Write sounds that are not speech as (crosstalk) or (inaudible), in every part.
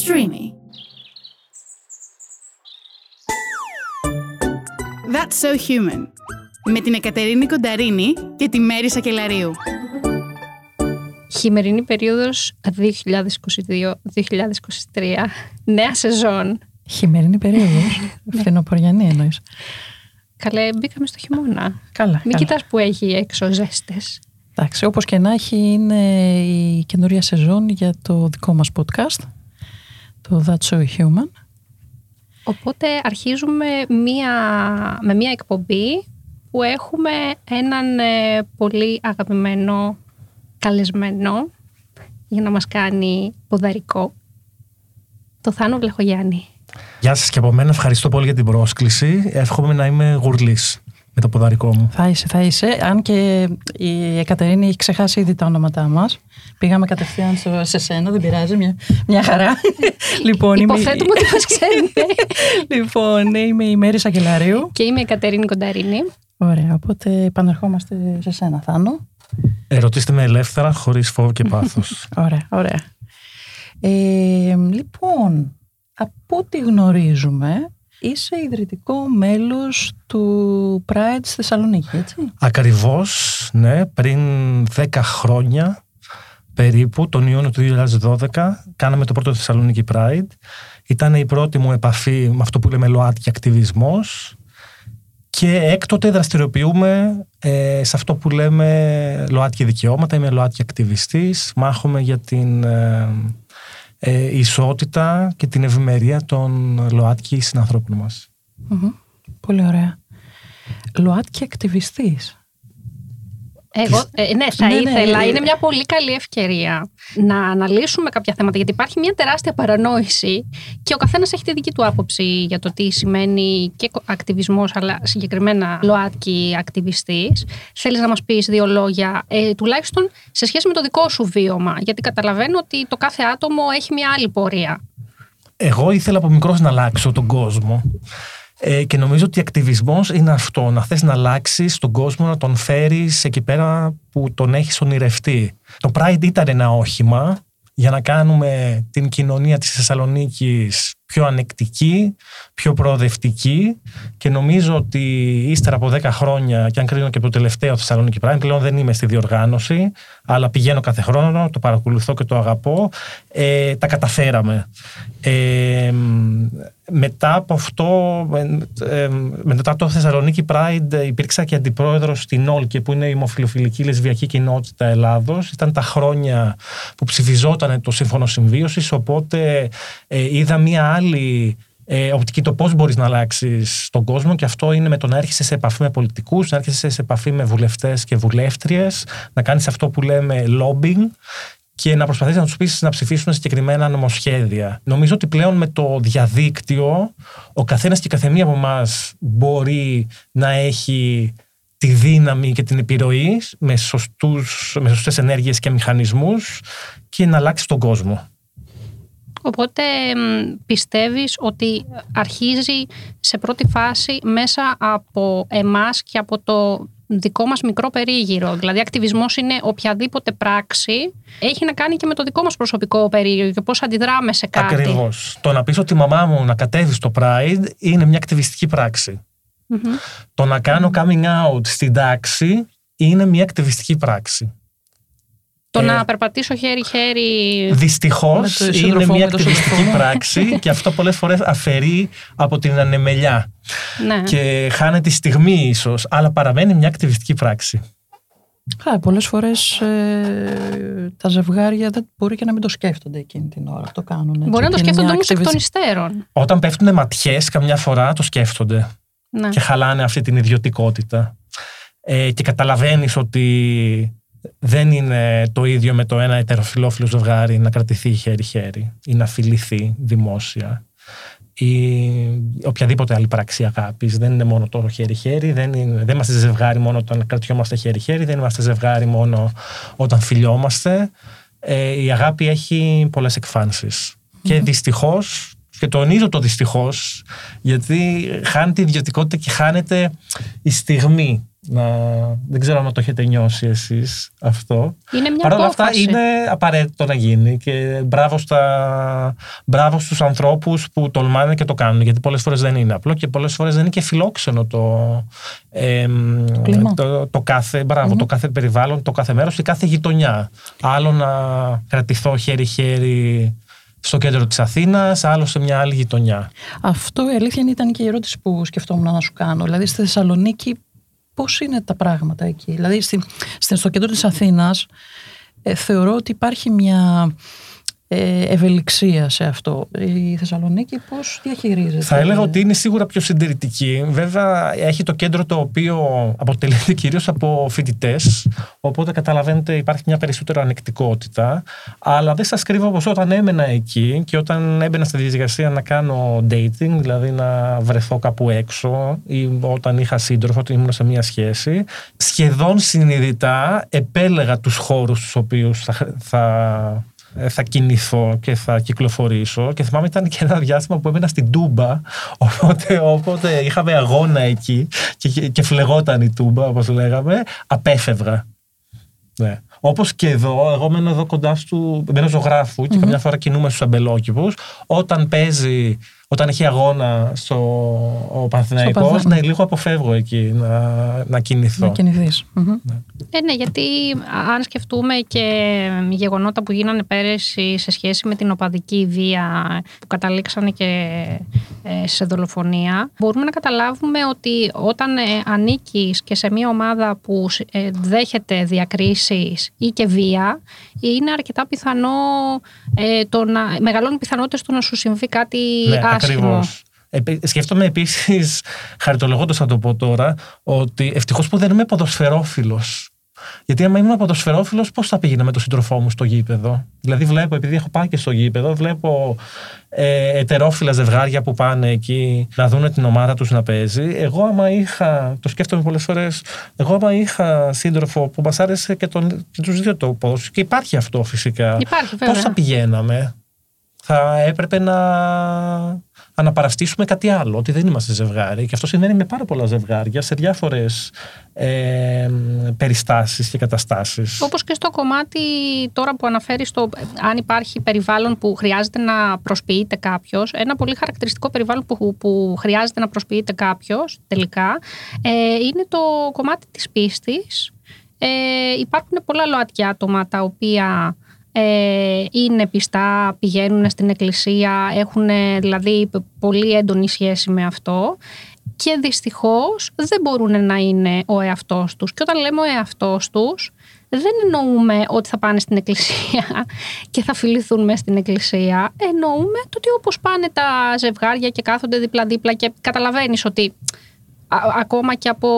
Streamy. That's So Human. Με την Εκατερίνη Κονταρίνη και τη Μέρη Σακελαρίου. Χειμερινή περίοδος 2022-2023. Νέα σεζόν. Χειμερινή περίοδος. (laughs) Φθινοποριανή εννοείς. Καλέ, μπήκαμε στο χειμώνα. Καλά. Μην καλά. κοιτάς που έχει έξω ζέστες. Εντάξει, όπως και να έχει είναι η καινούρια σεζόν για το δικό μας podcast, το That's So Human. Οπότε αρχίζουμε μία, με μία εκπομπή που έχουμε έναν ε, πολύ αγαπημένο καλεσμένο για να μας κάνει ποδαρικό. Το Θάνο Βλεχογιάννη. Γεια σας και από μένα. Ευχαριστώ πολύ για την πρόσκληση. Εύχομαι να είμαι γουρλής με το ποδαρικό μου. Θα είσαι, θα είσαι. Αν και η Εκατερίνη έχει ξεχάσει ήδη τα ονόματά μας. Πήγαμε κατευθείαν στο, σε σένα, δεν πειράζει, μια, μια χαρά. (laughs) λοιπόν, είμαι, Υποθέτουμε ότι μας ξέρετε. (laughs) λοιπόν, είμαι η Μέρη Σακελαρίου. Και είμαι η Κατερίνη Κονταρίνη. Ωραία, οπότε επανερχόμαστε σε σένα, Θάνο. Ερωτήστε με ελεύθερα, χωρίς φόβο και πάθος. (laughs) Ωραία, ωραία. Ε, λοιπόν, από ό,τι γνωρίζουμε, είσαι ιδρυτικό μέλος του Pride στη Θεσσαλονίκη, έτσι; Ακριβώς, ναι, πριν 10 χρόνια περίπου, τον Ιούνιο του 2012, κάναμε το πρώτο Θεσσαλονίκη Pride. Ήταν η πρώτη μου επαφή με αυτό που λέμε ΛΟΑΤΚΙ ακτιβισμός και έκτοτε δραστηριοποιούμε ε, σε αυτό που λέμε ΛΟΑΤΚΙ δικαιώματα. Είμαι ΛΟΑΤΚΙ ακτιβιστής, μάχομαι για την ε, ε, ισότητα και την ευημερία των ΛΟΑΤΚΙ συνανθρώπων μας. Μμμ. Πολύ ωραία. ΛΟΑΤΚΙ ακτιβιστής. Εγώ, ε, ναι, θα Ναι, ναι, ήθελα. ε, Είναι μια πολύ καλή ευκαιρία να αναλύσουμε κάποια θέματα, γιατί υπάρχει μια τεράστια παρανόηση και ο καθένας έχει τη δική του άποψη για το τι σημαίνει και ακτιβισμός, αλλά συγκεκριμένα ΛΟΑΤΚΙ ακτιβιστής. Θέλεις να μας πεις δύο λόγια, ε, τουλάχιστον σε σχέση με το δικό σου βίωμα, γιατί καταλαβαίνω ότι το κάθε άτομο έχει μια άλλη πορεία. Εγώ ήθελα από μικρός να αλλάξω τον κόσμο. Ε, και νομίζω ότι ακτιβισμός είναι αυτό, να θες να αλλάξεις τον κόσμο, να τον φέρεις εκεί πέρα που τον έχεις ονειρευτεί. Το Pride ήταν ένα όχημα για να κάνουμε την κοινωνία της Θεσσαλονίκης πιο ανεκτική, πιο προοδευτική και νομίζω ότι ύστερα από 10 χρόνια και αν κρίνω και από το τελευταίο Θεσσαλονίκη Pride πλέον δεν είμαι στη διοργάνωση αλλά πηγαίνω κάθε χρόνο, το παρακολουθώ και το αγαπώ ε, τα καταφέραμε ε, μετά από αυτό ε, ε, μετά το Θεσσαλονίκη Pride υπήρξα και αντιπρόεδρος στην Όλκε που είναι η ομοφιλοφιλική λεσβιακή κοινότητα Ελλάδος. Ήταν τα χρόνια που ψηφιζόταν το Σύμφωνο Συμβίωσης οπότε ε, είδα μία άλλη ε, οπτική το πώς μπορείς να αλλάξεις τον κόσμο και αυτό είναι με το να έρχεσαι σε επαφή με πολιτικούς, να έρχεσαι σε επαφή με βουλευτές και βουλεύτριες, να κάνεις αυτό που λέμε lobbying και να προσπαθείς να τους πείσεις να ψηφίσουν συγκεκριμένα νομοσχέδια. Νομίζω ότι πλέον με το διαδίκτυο ο καθένας και η καθεμία από εμάς μπορεί να έχει τη δύναμη και την επιρροή με, σωστούς, με σωστές ενέργειες και μηχανισμούς και να αλλάξει τον κόσμο. Οπότε μ, πιστεύεις ότι αρχίζει σε πρώτη φάση μέσα από εμάς και από το δικό μας μικρό περίγυρο. Δηλαδή ακτιβισμός είναι οποιαδήποτε πράξη έχει να κάνει και με το δικό μας προσωπικό περίγυρο και πώς αντιδράμε σε κάτι. Ακριβώς. Το να πεις ότι η μαμά μου να κατέβει στο Pride είναι μια ακτιβιστική πράξη. Μμμ. Το να κάνω coming out στην τάξη είναι μια ακτιβιστική πράξη. Το Ε, να περπατήσω χέρι-χέρι. Δυστυχώς Με το είναι σύντροφό μια μου, το ακτιβιστική σύντροφό μου. πράξη (laughs) και αυτό πολλές φορές αφαιρεί από την ανεμελιά Ναι. και χάνει τη στιγμή ίσως, αλλά παραμένει μια ακτιβιστική πράξη. Καλά, πολλές φορές ε, τα ζευγάρια δεν μπορεί και να μην το σκέφτονται εκείνη την ώρα. που Το κάνουν. έτσι. Μπορεί να το Και είναι σκέφτονται μια όμως εκ των activist- υστέρων. Όταν πέφτουν ματιές καμιά φορά το σκέφτονται Ναι. και χαλάνε αυτή την ιδιωτικότητα. Ε, και καταλαβαίνεις ότι δεν είναι το ίδιο με το ένα ετεροφιλόφιλο ζευγάρι να κρατηθεί χέρι-χέρι ή να φιληθεί δημόσια ή οποιαδήποτε άλλη πράξη αγάπης. Δεν είναι μόνο το χέρι-χέρι, δεν, είναι, δεν είμαστε ζευγάρι μόνο όταν κρατιόμαστε χέρι-χέρι, δεν είμαστε ζευγάρι μόνο όταν φιλιόμαστε. Ε, η αγάπη έχει πολλές εκφάνσεις. Και δυστυχώς, και τονίζω το δυστυχώς, γιατί χάνεται η ιδιωτικότητα και χάνεται η στιγμή. Να... Δεν ξέρω αν το έχετε νιώσει εσείς αυτό. Είναι μια Παρ' όλα αυτά απόφαση. είναι απαραίτητο να γίνει και μπράβο, στα... μπράβο στους ανθρώπους που τολμάνε και το κάνουν γιατί πολλές φορές δεν είναι απλό και πολλές φορές δεν είναι και φιλόξενο το, εμ, κλίμα. το, το κάθε, μπράβο, το κάθε περιβάλλον, το κάθε μέρος και κάθε γειτονιά. Άλλο να κρατηθώ χέρι-χέρι στο κέντρο της Αθήνας, άλλο σε μια άλλη γειτονιά. Αυτό η αλήθεια είναι, ήταν και η ερώτηση που σκεφτόμουν να σου κάνω. Δηλαδή στη Θεσσαλονίκη πώς είναι τα πράγματα εκεί. Δηλαδή στη, στη- στο κέντρο της Αθήνας ε, θεωρώ ότι υπάρχει μια ε, ευελιξία σε αυτό. Η Θεσσαλονίκη πώς διαχειρίζεται; Θα έλεγα ότι είναι σίγουρα πιο συντηρητική. Βέβαια, έχει το κέντρο το οποίο αποτελείται κυρίως από φοιτητές. Οπότε καταλαβαίνετε, υπάρχει μια περισσότερη ανεκτικότητα. Αλλά δεν σας κρύβω πως όταν έμενα εκεί και όταν έμπαινα στη διαδικασία να κάνω dating, δηλαδή να βρεθώ κάπου έξω ή όταν είχα σύντροφο, όταν ήμουν σε μια σχέση, σχεδόν συνειδητά επέλεγα τους χώρους στους οποίους θα, θα ε, θα κινηθώ και θα κυκλοφορήσω. Και θυμάμαι ήταν και ένα διάστημα που έμενα στην Τούμπα. (laughs) Οπότε, όποτε είχαμε αγώνα εκεί και, και, και φλεγόταν η Τούμπα, όπως λέγαμε, απέφευγα. Ναι. Όπως και εδώ, εγώ μένω εδώ κοντά στου. Μένω ζωγράφου και καμιά φορά κινούμε στους αμπελόκηπους. Όταν παίζει, όταν έχει αγώνα στο ο Παναθηναϊκός, Παναθηναϊκό. ναι, λίγο αποφεύγω εκεί να, να κινηθώ. Να κινηθείς. Μμμ. Ε, ναι, γιατί α- αν σκεφτούμε και γεγονότα που γίνανε πέρυσι σε σχέση με την οπαδική βία που καταλήξανε και ε, σε δολοφονία, μπορούμε να καταλάβουμε ότι όταν ε, ανήκεις και σε μια ομάδα που σ- ε, δέχεται διακρίσεις ή και βία, είναι αρκετά πιθανό ε, το να, μεγαλώνουν οι πιθανότητες του να σου συμβεί κάτι Ναι, άσχημο. ακριβώς. Επί- σκέφτομαι επίσης, χαριτολογώντας να το πω τώρα, ότι ευτυχώς που δεν είμαι ποδοσφαιρόφιλος. Γιατί άμα ήμουν ποδοσφαιρόφιλος, πώς θα πήγαινα με τον σύντροφό μου στο γήπεδο; Δηλαδή, βλέπω, επειδή έχω πάει και στο γήπεδο, βλέπω ε, ετερόφιλα ζευγάρια που πάνε εκεί να δουν την ομάδα τους να παίζει. Εγώ, άμα είχα, το σκέφτομαι πολλές φορές, εγώ, άμα είχα σύντροφο που μας άρεσε και, τον, και τους δύο το ποδόσφαιρο. Και υπάρχει αυτό φυσικά. Υπάρχει, Πώς βέβαια. θα πηγαίναμε, θα έπρεπε να αναπαραστήσουμε κάτι άλλο, ότι δεν είμαστε ζευγάρι. Και αυτό συμβαίνει με πάρα πολλά ζευγάρια σε διάφορες ε, περιστάσεις και καταστάσεις. Όπως και στο κομμάτι τώρα που αναφέρεις στο αν υπάρχει περιβάλλον που χρειάζεται να προσποιείται κάποιος, ένα πολύ χαρακτηριστικό περιβάλλον που, που χρειάζεται να προσποιείται κάποιος τελικά ε, είναι το κομμάτι της πίστης. Ε, υπάρχουν πολλά ΛΟΑΤΚΙ άτομα τα οποία ε, είναι πιστά, πηγαίνουν στην εκκλησία, έχουν ε, δηλαδή πολύ έντονη σχέση με αυτό και δυστυχώς δεν μπορούν να είναι ο εαυτός τους. Και όταν λέμε ο εαυτός τους, δεν εννοούμε ότι θα πάνε στην εκκλησία (laughs) και θα φιληθούν μέσα στην εκκλησία. Εννοούμε το ότι όπως πάνε τα ζευγάρια και κάθονται δίπλα-δίπλα και καταλαβαίνεις ότι α- ακόμα και από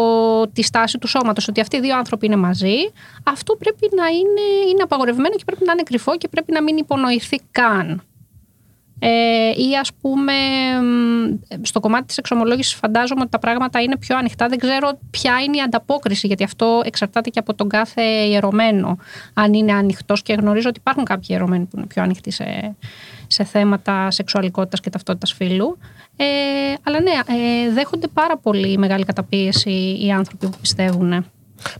τη στάση του σώματος ότι αυτοί οι δύο άνθρωποι είναι μαζί αυτό πρέπει να είναι, είναι απαγορευμένο και πρέπει να είναι κρυφό και πρέπει να μην υπονοηθεί καν. Ε, ή ας πούμε μ, στο κομμάτι της εξομολόγησης φαντάζομαι ότι τα πράγματα είναι πιο ανοιχτά. Δεν ξέρω ποια είναι η ανταπόκριση γιατί αυτό εξαρτάται και από τον κάθε ιερωμένο αν είναι ανοιχτός. Και γνωρίζω ότι υπάρχουν κάποιοι ιερωμένοι που είναι πιο ανοιχτοί σε, σε θέματα σεξουαλικότητας και ταυτότητας φύλου. Ε, αλλά ναι, ε, δέχονται πάρα πολύ μεγάλη καταπίεση οι άνθρωποι που πιστεύουν.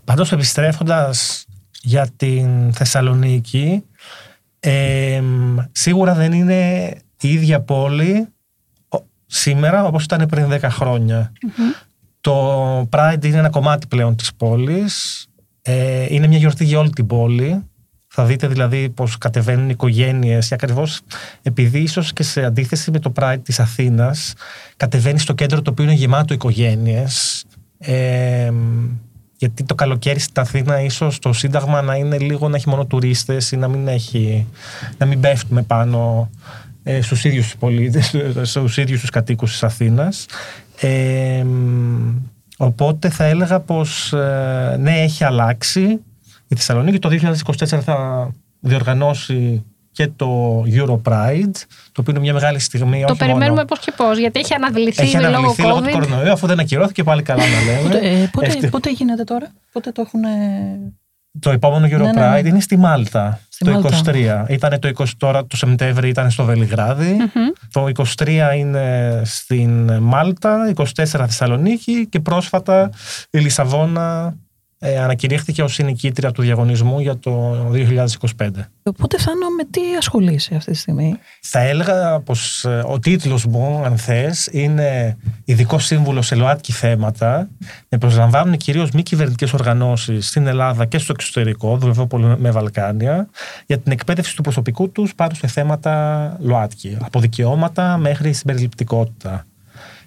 Πάντως επιστρέφοντας για την Θεσσαλονίκη, ε, σίγουρα δεν είναι η ίδια πόλη ο- σήμερα όπως ήταν πριν 10 χρονια Το Pride είναι ένα κομμάτι πλέον της πόλης. Ε, είναι μια γιορτή για όλη την πόλη. Θα δείτε δηλαδή πως κατεβαίνουν οι οικογένειες και ακριβώς επειδή ίσως και σε αντίθεση με το Pride της Αθήνας κατεβαίνει στο κέντρο το οποίο είναι γεμάτο οικογένειες ε, γιατί το καλοκαίρι στην Αθήνα ίσως το Σύνταγμα να είναι λίγο να έχει μόνο τουρίστες ή να μην, έχει, να μην πέφτουμε πάνω ε, στους ίδιους τους πολίτες, στους ίδιους τους κατοίκους της Αθήνας. Ε, οπότε θα έλεγα πως ε, ναι έχει αλλάξει η Θεσσαλονίκη το 2024 θα διοργανώσει και το Euro Pride, το οποίο είναι μια μεγάλη στιγμή. Το όχι περιμένουμε μόνο- πώς και πώς, γιατί έχει αναβληθεί, Έχει λόγω αναβληθεί λόγω του COVID. κορονοϊού, αφού δεν ακυρώθηκε πάλι καλά να λέμε. Πότε, ε, πότε, Ευτυχ- πότε γίνεται τώρα, πότε το έχουν. Το επόμενο Euro Ναι, ναι, Pride ναι. είναι στη Μάλτα. Στη το Μάλτα. 23. Ήταν το 20 τώρα, το Σεπτέμβρη ήταν στο Βελιγράδι. Μμμ. Το 23 είναι στην Μάλτα, 24 Θεσσαλονίκη και πρόσφατα η Λισαβόνα ε, ανακηρύχθηκε ως συνοικήτρια του διαγωνισμού για το 2025. Οπότε φτάνω με τι ασχολείσαι αυτή τη στιγμή; Θα έλεγα πως ε, ο τίτλος μου, αν θες, είναι ειδικός σύμβουλος σε ΛΟΑΤΚΙ θέματα. Με προσλαμβάνουν κυρίως μη κυβερνητικές οργανώσεις στην Ελλάδα και στο εξωτερικό, δουλεύω πολύ με Βαλκάνια, για την εκπαίδευση του προσωπικού τους πάνω σε θέματα ΛΟΑΤΚΙ. Από δικαιώματα μέχρι συμπεριληπτικότητα.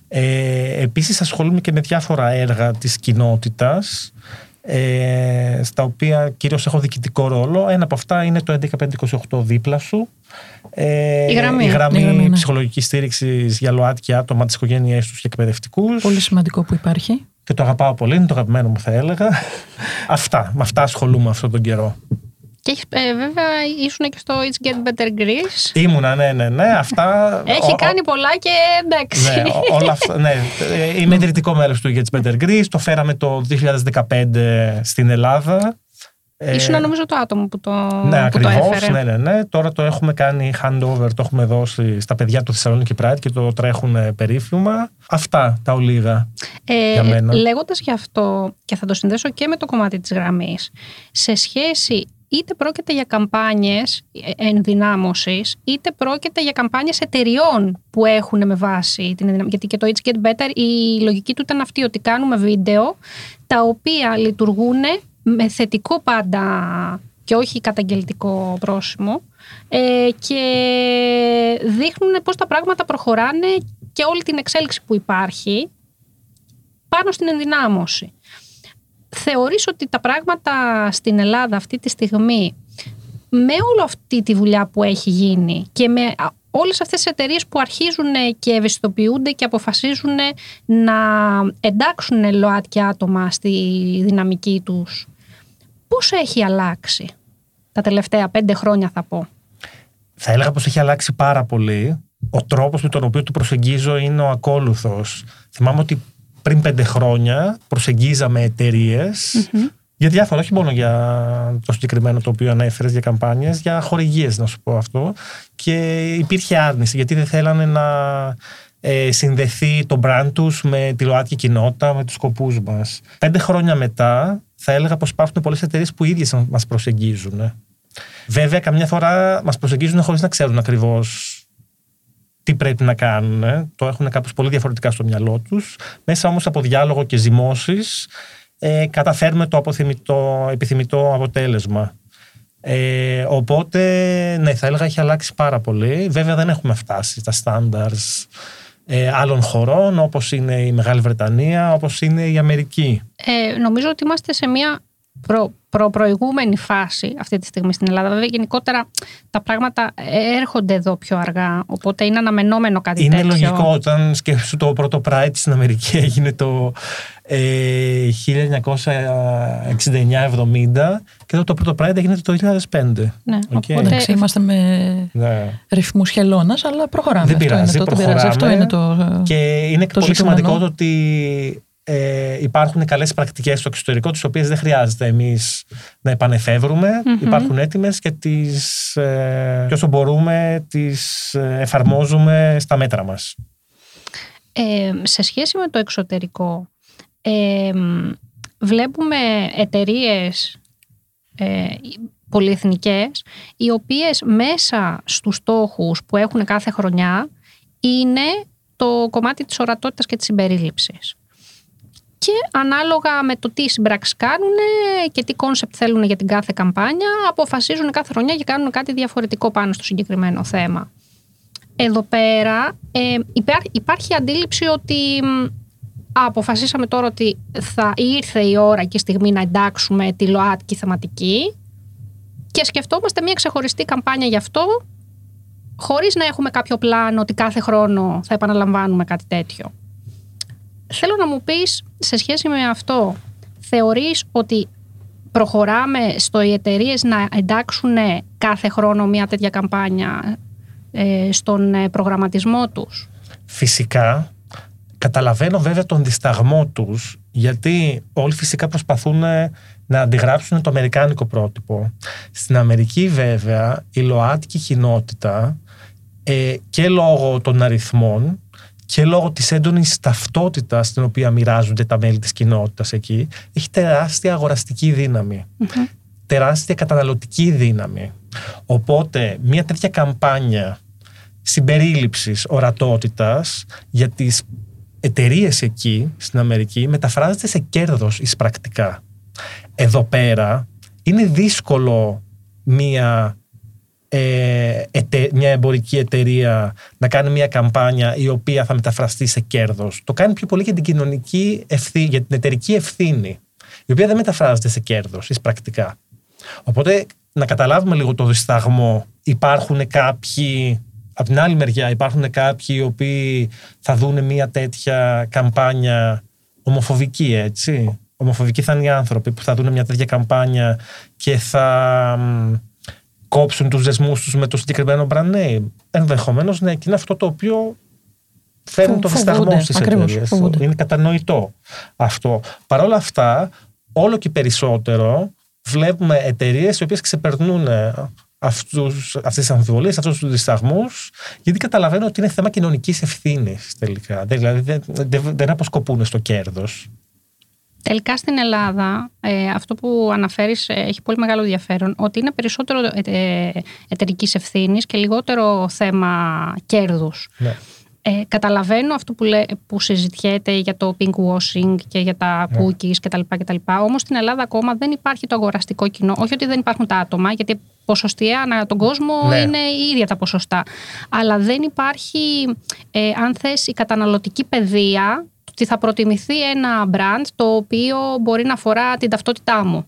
Ε, επίσης ασχολούμαι και με διάφορα έργα της κοινότητας ε, στα οποία κυρίως έχω διοικητικό ρόλο. Ένα από αυτά είναι το 11528 δίπλα σου. Ε, Η γραμμή. Η γραμμή, ναι. ψυχολογικής στήριξης για ΛΟΑΤ και άτομα της οικογένειάς τους και εκπαιδευτικούς. Πολύ σημαντικό που υπάρχει. Και το αγαπάω πολύ, είναι το αγαπημένο μου θα έλεγα. αυτά, με αυτά ασχολούμαι αυτόν τον καιρό. Και έχεις, ε, βέβαια ήσουν και στο It's Get Better Greece. Ήμουνα, ναι, ναι, ναι, αυτά... Έχει ο- ο- κάνει πολλά και εντάξει. Ναι, ό- όλα αυτά, ναι. Ε, Είμαι ιδρυτικό μέλος του Gets Better Greece. Το φέραμε το 2015 στην Ελλάδα. Ε, Ήσουν νομίζω το άτομο που το, Ναι, που το ακριβώς. έφερε. Ναι, ναι, ναι. Τώρα το έχουμε κάνει handover, το έχουμε δώσει στα παιδιά του Θεσσαλονίκη Pride και το τρέχουν ε, περίφημα. Αυτά τα ολίγα. Ε, για μένα. Λέγοντας γι' αυτό και θα το συνδέσω και με το κομμάτι της γραμμής σε σχέση είτε πρόκειται για καμπάνιες ε, ενδυνάμωσης είτε πρόκειται για καμπάνιες εταιριών που έχουν με βάση την ενδυνάμωση. Γιατί και το It's Get Better η λογική του ήταν αυτή ότι κάνουμε βίντεο τα οποία λειτουργούν με θετικό πάντα και όχι καταγγελτικό πρόσημο ε, και δείχνουν πώς τα πράγματα προχωράνε και όλη την εξέλιξη που υπάρχει πάνω στην ενδυνάμωση. Θεωρείς ότι τα πράγματα στην Ελλάδα αυτή τη στιγμή με όλη αυτή τη δουλειά που έχει γίνει και με α, όλες αυτές τις εταιρείες που αρχίζουν και ευαισθητοποιούνται και αποφασίζουν να εντάξουν ΛΟΑΤΚΙ άτομα στη δυναμική τους, πώς έχει αλλάξει τα τελευταία πέντε χρόνια θα πω; Θα έλεγα πως έχει αλλάξει πάρα πολύ. Ο τρόπος με τον οποίο το προσεγγίζω είναι ο ακόλουθος. Θυμάμαι ότι πριν πέντε χρόνια προσεγγίζαμε εταιρείες για διάφορα, όχι μόνο για το συγκεκριμένο το οποίο ανέφερες για καμπάνιες, για χορηγίες να σου πω αυτό. Και υπήρχε άρνηση γιατί δεν θέλανε να ε, συνδεθεί το brand τους με τη ΛΟΑΤΚΙ κοινότητα, με τους σκοπούς μας. Πέντε χρόνια μετά θα έλεγα πως υπάρχουν πολλές εταιρείες που οι ίδιες μας προσεγγίζουν. Βέβαια, καμιά φορά μας προσεγγίζουν χωρίς να ξέρουν ακριβώς τι πρέπει να κάνουν. ε. Το έχουν κάπως πολύ διαφορετικά στο μυαλό τους. Μέσα όμως από διάλογο και ζυμώσεις ε, καταφέρουμε το αποθυμητό, επιθυμητό αποτέλεσμα. Ε, οπότε, ναι, θα έλεγα έχει αλλάξει πάρα πολύ. Βέβαια, δεν έχουμε φτάσει στα standards ε, άλλων χωρών, όπως είναι η Μεγάλη Βρετανία, όπως είναι η Αμερική. Ε, νομίζω ότι είμαστε σε μια προ, προ, προηγούμενη φάση αυτή τη στιγμή στην Ελλάδα. Βέβαια, γενικότερα τα πράγματα έρχονται εδώ πιο αργά. Οπότε είναι αναμενόμενο κάτι Είναι τέτοιο. λογικό όταν σκέφτεσαι το πρώτο Pride στην Αμερική έγινε το ε, 1969-70 και εδώ το πρώτο Pride έγινε το 2005. Ναι, Οκ. οπότε Εντάξει, είμαστε με Ναι. ρυθμούς χελώνας, αλλά προχωράμε. Δεν Αυτό πειράζει, είναι το, δεν πειράζει. προχωράμε. Αυτό είναι το. Και είναι το πολύ ζητούμενο. σημαντικό το ότι ε, υπάρχουν καλές πρακτικές στο εξωτερικό τις οποίες δεν χρειάζεται εμείς να επανεφεύρουμε. Υπάρχουν έτοιμες και, τις, ε, και όσο μπορούμε τις ε, εφαρμόζουμε στα μέτρα μας. Ε, σε σχέση με το εξωτερικό, ε, βλέπουμε εταιρείες ε, πολυεθνικές οι οποίες μέσα στους στόχους που έχουν κάθε χρονιά είναι το κομμάτι της ορατότητας και της συμπερίληψης. Και ανάλογα με το τι συμπράξεις κάνουν και τι concept θέλουν για την κάθε καμπάνια, αποφασίζουν κάθε χρονιά και κάνουν κάτι διαφορετικό πάνω στο συγκεκριμένο θέμα. Εδώ πέρα ε, υπά- υπάρχει αντίληψη ότι μ, α, αποφασίσαμε τώρα ότι θα ήρθε η ώρα και η στιγμή να εντάξουμε τη ΛΟΑΤΚΙ θεματική και σκεφτόμαστε μια ξεχωριστή καμπάνια γι' αυτό χωρίς να έχουμε κάποιο πλάνο ότι κάθε χρόνο θα επαναλαμβάνουμε κάτι τέτοιο. Θέλω να μου πεις σε σχέση με αυτό, θεωρείς ότι προχωράμε στο οι εταιρείες να εντάξουν κάθε χρόνο μια τέτοια καμπάνια ε, στον ε, προγραμματισμό τους; Φυσικά, καταλαβαίνω βέβαια τον δισταγμό τους Γιατί όλοι φυσικά προσπαθούν να αντιγράψουν το αμερικάνικο πρότυπο. Στην Αμερική βέβαια η ΛΟΑΤΚΙ κοινότητα ε, και λόγω των αριθμών και λόγω της έντονης ταυτότητας στην οποία μοιράζονται τα μέλη της κοινότητας εκεί έχει τεράστια αγοραστική τεράστια καταναλωτική δύναμη. Οπότε μια τέτοια καμπάνια συμπερίληψης ορατότητας για τις εταιρείες εκεί στην Αμερική μεταφράζεται σε κέρδος εισπρακτικά. Εδώ πέρα είναι δύσκολο μία, ε, μια εμπορική εταιρεία να κάνει μια καμπάνια η οποία θα μεταφραστεί σε κέρδος. Το κάνει πιο πολύ για την κοινωνική ευθύνη, για την εταιρική ευθύνη, η οποία δεν μεταφράζεται σε κέρδος εισπρακτικά. Οπότε να καταλάβουμε λίγο το δισταγμό. Υπάρχουν κάποιοι από την άλλη μεριά υπάρχουν κάποιοι οι οποίοι θα δουν μια τέτοια καμπάνια ομοφοβική, έτσι. Ομοφοβικοί θα είναι οι άνθρωποι που θα δουν μια τέτοια καμπάνια και θα κόψουν τους δεσμούς τους με το συγκεκριμένο brand name. Ενδεχομένως, ναι, και είναι αυτό το οποίο φέρνει το δισταγμό στις εταιρείες. Είναι κατανοητό αυτό. Παρ' όλα αυτά, όλο και περισσότερο βλέπουμε εταιρείες οι οποίες ξεπερνούν αυτούς, αυτές τις αμφιβολίες, αυτούς τους δισταγμούς, γιατί καταλαβαίνω ότι είναι θέμα κοινωνικής ευθύνης τελικά. Δηλαδή δεν, δεν, δεν αποσκοπούν στο κέρδος. Τελικά στην Ελλάδα, ε, αυτό που αναφέρεις ε, έχει πολύ μεγάλο ενδιαφέρον, ότι είναι περισσότερο ε, ε εταιρικής ευθύνης και λιγότερο θέμα κέρδους. Ναι. Ε, καταλαβαίνω αυτό που, λέ, που συζητιέται για το pink washing και για τα ναι. cookies κτλ. κτλ. Όμως στην Ελλάδα ακόμα δεν υπάρχει το αγοραστικό κοινό. Όχι ότι δεν υπάρχουν τα άτομα, γιατί ποσοστιαία ανά τον κόσμο ναι. είναι η ίδια τα ποσοστά. Αλλά δεν υπάρχει, ε, αν θες, η καταναλωτική παιδεία ότι θα προτιμηθεί ένα brand το οποίο μπορεί να αφορά την ταυτότητά μου.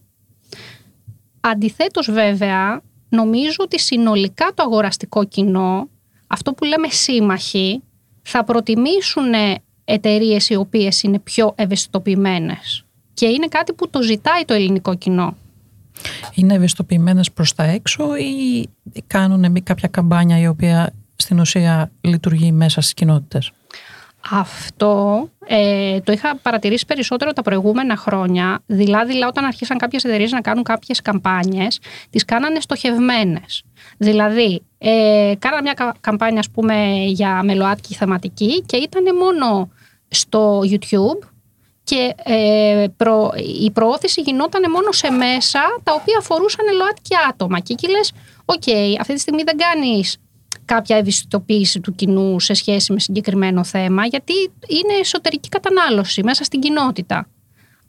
Αντιθέτως βέβαια, νομίζω ότι συνολικά το αγοραστικό κοινό, αυτό που λέμε σύμμαχοι, θα προτιμήσουν εταιρείες οι οποίες είναι πιο ευαισθητοποιημένες. Και είναι κάτι που το ζητάει το ελληνικό κοινό. Είναι ευαισθητοποιημένες προς τα έξω ή κάνουν κάποια καμπάνια η οποία στην ουσία λειτουργεί μέσα στις κοινότητες; Αυτό ε, το είχα παρατηρήσει περισσότερο τα προηγούμενα χρόνια. Δηλαδή, όταν αρχίσαν κάποιες εταιρείες να κάνουν κάποιες καμπάνιες, τις κάνανε στοχευμένες. Δηλαδή, ε, κάνανε μια καμπάνια, ας πούμε, για με ΛΟΑΤΚΙ θεματική και ήταν μόνο στο YouTube και ε, προ, η προώθηση γινόταν μόνο σε μέσα τα οποία αφορούσαν ΛΟΑΤΚΙ άτομα. Και εκεί λες, οκ, αυτή τη στιγμή δεν κάνεις κάποια ευαισθητοποίηση του κοινού σε σχέση με συγκεκριμένο θέμα, γιατί είναι εσωτερική κατανάλωση μέσα στην κοινότητα.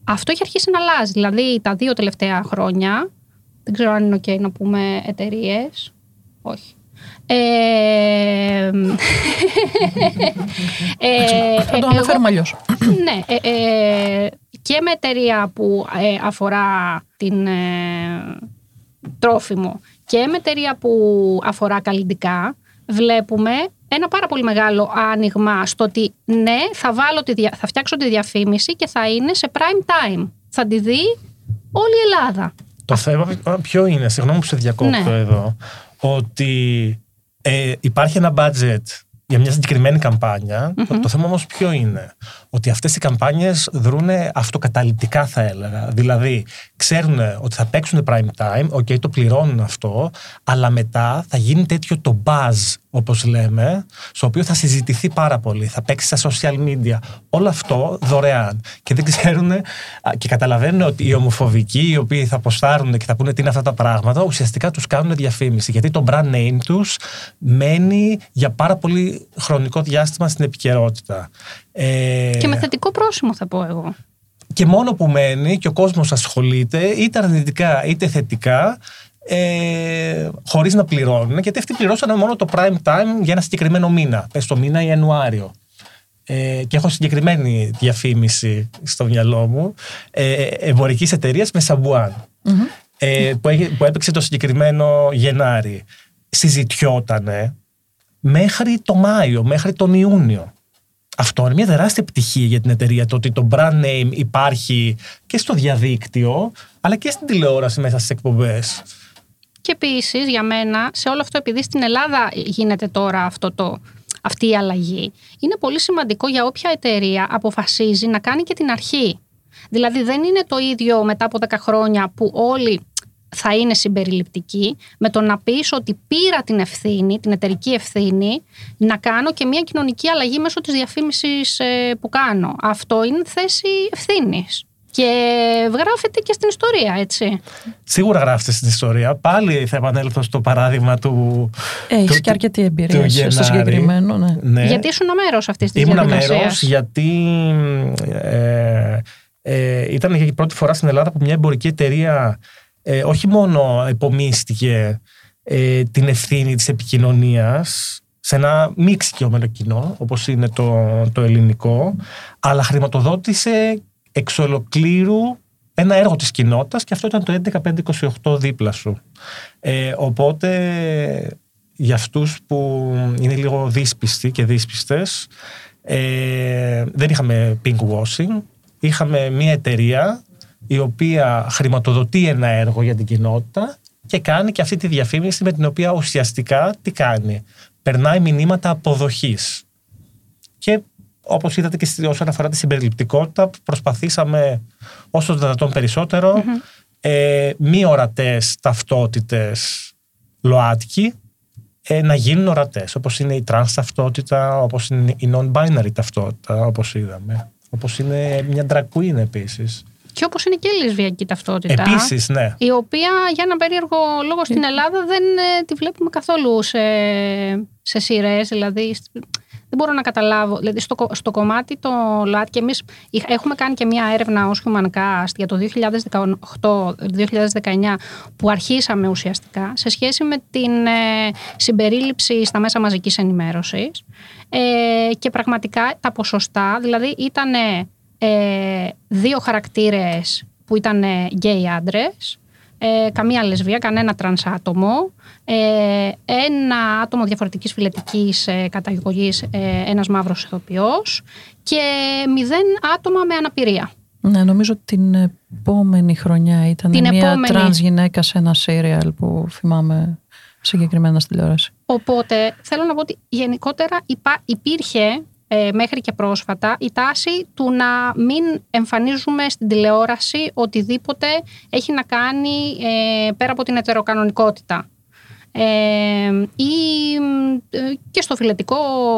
Αυτό έχει αρχίσει να αλλάζει. Δηλαδή, τα δύο τελευταία χρόνια, δεν ξέρω αν είναι OK να πούμε εταιρείες. Όχι. Ε, (laughs) ε, θα το αναφέρουμε αλλιώς. (clears throat) Ναι. Ε, και με εταιρεία που αφορά την τρόφιμο και με εταιρεία που αφορά καλλιντικά βλέπουμε ένα πάρα πολύ μεγάλο άνοιγμα στο ότι ναι, θα, βάλω τη, θα φτιάξω τη διαφήμιση και θα είναι σε prime time. Θα τη δει όλη η Ελλάδα. Το θέμα ποιο είναι, συγγνώμη που σε διακόπτω ναι. εδώ, ότι ε, υπάρχει ένα budget για μια συγκεκριμένη Το, θέμα όμως ποιο είναι. Ότι αυτές οι καμπάνιες δρούν αυτοκαταληπτικά, θα έλεγα. Δηλαδή, ξέρουν ότι θα παίξουν prime time, OK, το πληρώνουν αυτό, αλλά μετά θα γίνει τέτοιο το buzz, όπως λέμε, στο οποίο θα συζητηθεί πάρα πολύ. Θα παίξει στα social media. Όλο αυτό δωρεάν. Και δεν ξέρουν και καταλαβαίνουν ότι οι ομοφοβικοί, οι οποίοι θα αποστάρουν και θα πούνε τι είναι αυτά τα πράγματα, ουσιαστικά τους κάνουν διαφήμιση. Γιατί το brand name τους μένει για πάρα πολύ χρονικό διάστημα στην επικαιρότητα. Ε... Και με θετικό πρόσημο θα πω εγώ. Και μόνο που μένει και ο κόσμος ασχολείται είτε αρνητικά είτε θετικά ε, χωρίς να πληρώνουν γιατί αυτοί πληρώσανε μόνο το prime time για ένα συγκεκριμένο μήνα, πες το μήνα Ιανουάριο. Ε, και έχω συγκεκριμένη διαφήμιση στο μυαλό μου ε, εμπορικής εταιρείας με σαμπουάν ε, που, που έπαιξε το συγκεκριμένο Γενάρη. Συζητιότανε μέχρι το Μάιο, μέχρι τον Ιούνιο. Αυτό είναι μια τεράστια επιτυχία για την εταιρεία το ότι το brand name υπάρχει και στο διαδίκτυο αλλά και στην τηλεόραση μέσα στις εκπομπές. Και επίσης για μένα σε όλο αυτό επειδή στην Ελλάδα γίνεται τώρα αυτό το, αυτή η αλλαγή είναι πολύ σημαντικό για όποια εταιρεία αποφασίζει να κάνει και την αρχή. Δηλαδή δεν είναι το ίδιο μετά από 10 χρόνια που όλοι θα είναι συμπεριληπτικοί με το να πεις ότι πήρα την ευθύνη, την εταιρική ευθύνη να κάνω και μια κοινωνική αλλαγή μέσω της διαφήμισης ε, που κάνω. Αυτό είναι θέση ευθύνης. Και γράφεται και στην ιστορία, έτσι. Σίγουρα γράφεται στην ιστορία. Πάλι θα επανέλθω στο παράδειγμα του. Έχεις και αρκετή εμπειρία στο συγκεκριμένο. Ναι. ναι. Γιατί ήσουν μέρος αυτής της διαδικασίας. Ήμουν μέρος γιατί. Ε, ε, ήταν για πρώτη φορά στην Ελλάδα που μια εμπορική εταιρεία ε, όχι μόνο επομίστηκε ε, την ευθύνη της επικοινωνίας σε ένα μη εξοικειωμένο κοινό, όπως είναι το, το ελληνικό, αλλά χρηματοδότησε εξ ολοκλήρου ένα έργο της κοινότητας και αυτό ήταν το 11-5-28 δίπλα σου. Ε, οπότε για αυτούς που είναι λίγο δύσπιστοι και δύσπιστες ε, δεν είχαμε pink washing, είχαμε μια εταιρεία η οποία χρηματοδοτεί ένα έργο για την κοινότητα και κάνει και αυτή τη διαφήμιση με την οποία ουσιαστικά τι κάνει. Περνάει μηνύματα αποδοχής. Και όπως είδατε και όσον αφορά τη συμπεριληπτικότητα προσπαθήσαμε όσο δυνατόν ε, μη ορατές ταυτότητες ΛΟΑΤΚΙ ε, να γίνουν ορατές όπως είναι η trans ταυτότητα, όπως είναι η non-binary ταυτότητα όπως είδαμε. Όπως είναι μια drag queen επίσης. Και όπως είναι και η λεσβιακή ταυτότητα. Επίσης, ναι. Η οποία για ένα περίεργο λόγο στην Ελλάδα δεν ε, τη βλέπουμε καθόλου σε, σε σειρές. Δηλαδή, δεν μπορώ να καταλάβω. Δηλαδή, στο, στο κομμάτι το ΛΟΑΤ, και εμείς έχουμε κάνει και μια έρευνα ως Humancast για το 2018-2019, που αρχίσαμε ουσιαστικά σε σχέση με την ε, συμπερίληψη στα μέσα μαζικής ενημέρωσης. Ε, και πραγματικά τα ποσοστά, δηλαδή ήταν ε, δύο χαρακτήρες που ήταν γκέι άντρες, ε, καμία λεσβία, κανένα τρανς άτομο, ε, ένα άτομο διαφορετικής φυλετικής ε, καταγωγής, ε, ένας μαύρος ηθοποιός και μηδέν άτομα με αναπηρία. Ναι, νομίζω την επόμενη χρονιά ήταν την μια επόμενη... τρανς γυναίκα σε ένα σύριαλ που θυμάμαι συγκεκριμένα στην τηλεόραση. Οπότε θέλω να πω ότι γενικότερα υπήρχε ε, μέχρι και πρόσφατα η τάση του να μην εμφανίζουμε στην τηλεόραση οτιδήποτε έχει να κάνει ε, πέρα από την ετεροκανονικότητα. Ε, ή και στο φυλετικό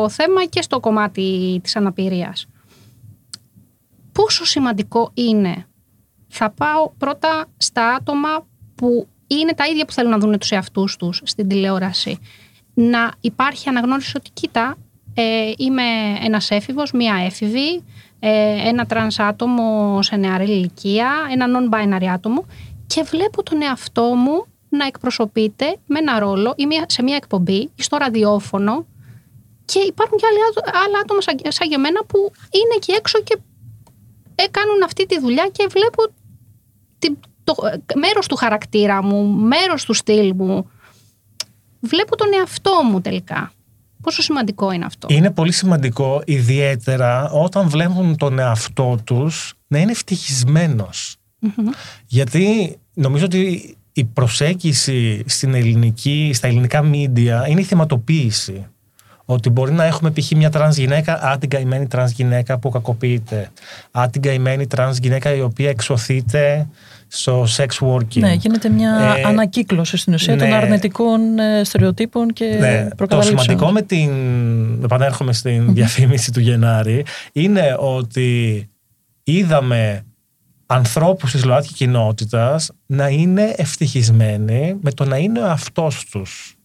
θέμα και στο κομμάτι της αναπηρίας. Πόσο σημαντικό είναι, θα πάω πρώτα στα άτομα που είναι τα ίδια που θέλουν να δουν τους εαυτούς τους στην τηλεόραση, να υπάρχει αναγνώριση ότι κοίτα, ε, είμαι ένας έφηβος, μία έφηβη, ε, ένα τρανς άτομο σε νεαρή ηλικία, ένα non-binary άτομο και βλέπω τον εαυτό μου να εκπροσωπείται με ένα ρόλο ή σε μια εκπομπή ή στο ραδιόφωνο και υπάρχουν και άλλα άτομα σαν, σαν και εμένα που είναι εκεί έξω και ε, κάνουν αυτή τη δουλειά και βλέπω το, μέρος του χαρακτήρα μου, μέρος του στυλ μου. Βλέπω τον εαυτό μου τελικά. Πόσο σημαντικό είναι αυτό; Είναι πολύ σημαντικό, ιδιαίτερα όταν βλέπουν τον εαυτό τους να είναι Γιατί νομίζω ότι η προσέγγιση στην ελληνική, στα ελληνικά μίντια είναι η θεματοποίηση. Ότι μπορεί να έχουμε π.χ. μια τρανς γυναίκα, α, την καημένη τρανς γυναίκα που κακοποιείται. Α, την καημένη τρανς γυναίκα η οποία εξωθείται στο sex working. Ναι, γίνεται μια ε, ανακύκλωση στην ουσία των ναι. αρνητικών ε, στερεοτύπων και ναι, Το σημαντικό με την, επανέρχομαι στην διαφήμιση του Γενάρη, είναι ότι είδαμε ανθρώπους της ΛΟΑΤΚΙ κοινότητας να είναι ευτυχισμένοι με το να είναι ο αυτός τους.